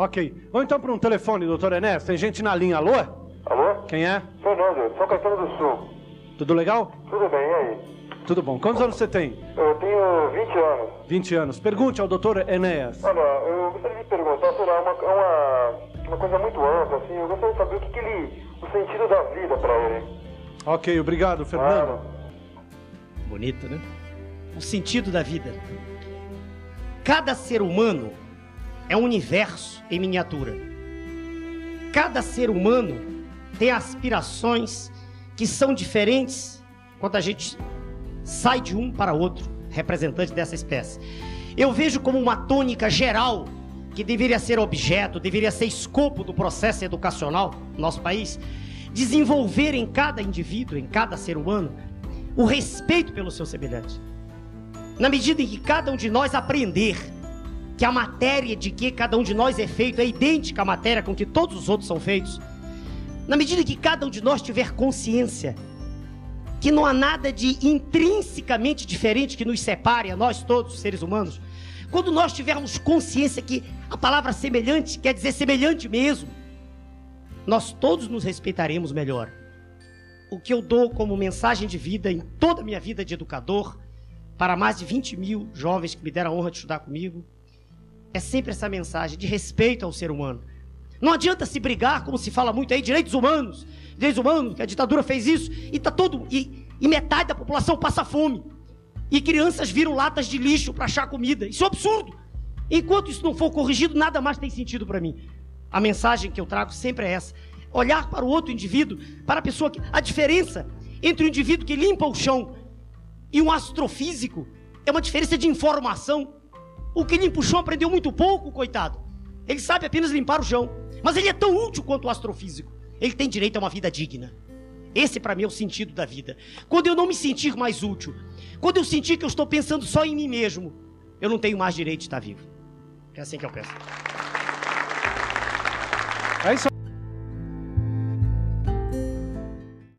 Ok. Vamos então para um telefone, doutor Enéas. Tem gente na linha. Alô? Alô? Quem é? Fernando, São Caetano do Sul. Tudo legal? Tudo bem, e aí? Tudo bom. Quantos anos você tem? Eu tenho 20 anos. 20 anos. Pergunte ao doutor Enéas. Olha, eu gostaria de perguntar, será uma, é uma, uma coisa muito ampla, assim, eu gostaria de saber o que, que ele. o sentido da vida para ele. Ok, obrigado, Fernando. Bonito, né? O sentido da vida. Cada ser humano é um universo em miniatura. Cada ser humano tem aspirações que são diferentes quando a gente sai de um para outro, representante dessa espécie. Eu vejo como uma tônica geral que deveria ser objeto, deveria ser escopo do processo educacional no nosso país, desenvolver em cada indivíduo, em cada ser humano, o respeito pelo seu semelhante. Na medida em que cada um de nós aprender que a matéria de que cada um de nós é feito é idêntica à matéria com que todos os outros são feitos, na medida que cada um de nós tiver consciência que não há nada de intrinsecamente diferente que nos separe a nós todos, seres humanos, quando nós tivermos consciência que a palavra semelhante quer dizer semelhante mesmo, nós todos nos respeitaremos melhor. O que eu dou como mensagem de vida em toda a minha vida de educador, para mais de 20 mil jovens que me deram a honra de estudar comigo, é sempre essa mensagem de respeito ao ser humano. Não adianta se brigar, como se fala muito aí, direitos humanos, direitos humanos, que a ditadura fez isso, e tá todo. E, e metade da população passa fome. E crianças viram latas de lixo para achar comida. Isso é um absurdo. Enquanto isso não for corrigido, nada mais tem sentido para mim. A mensagem que eu trago sempre é essa: olhar para o outro indivíduo, para a pessoa que. A diferença entre o indivíduo que limpa o chão e um astrofísico é uma diferença de informação. O que limpa o chão aprendeu muito pouco, coitado. Ele sabe apenas limpar o chão. Mas ele é tão útil quanto o astrofísico. Ele tem direito a uma vida digna. Esse para mim é o sentido da vida. Quando eu não me sentir mais útil, quando eu sentir que eu estou pensando só em mim mesmo, eu não tenho mais direito de estar vivo. É assim que eu penso. É isso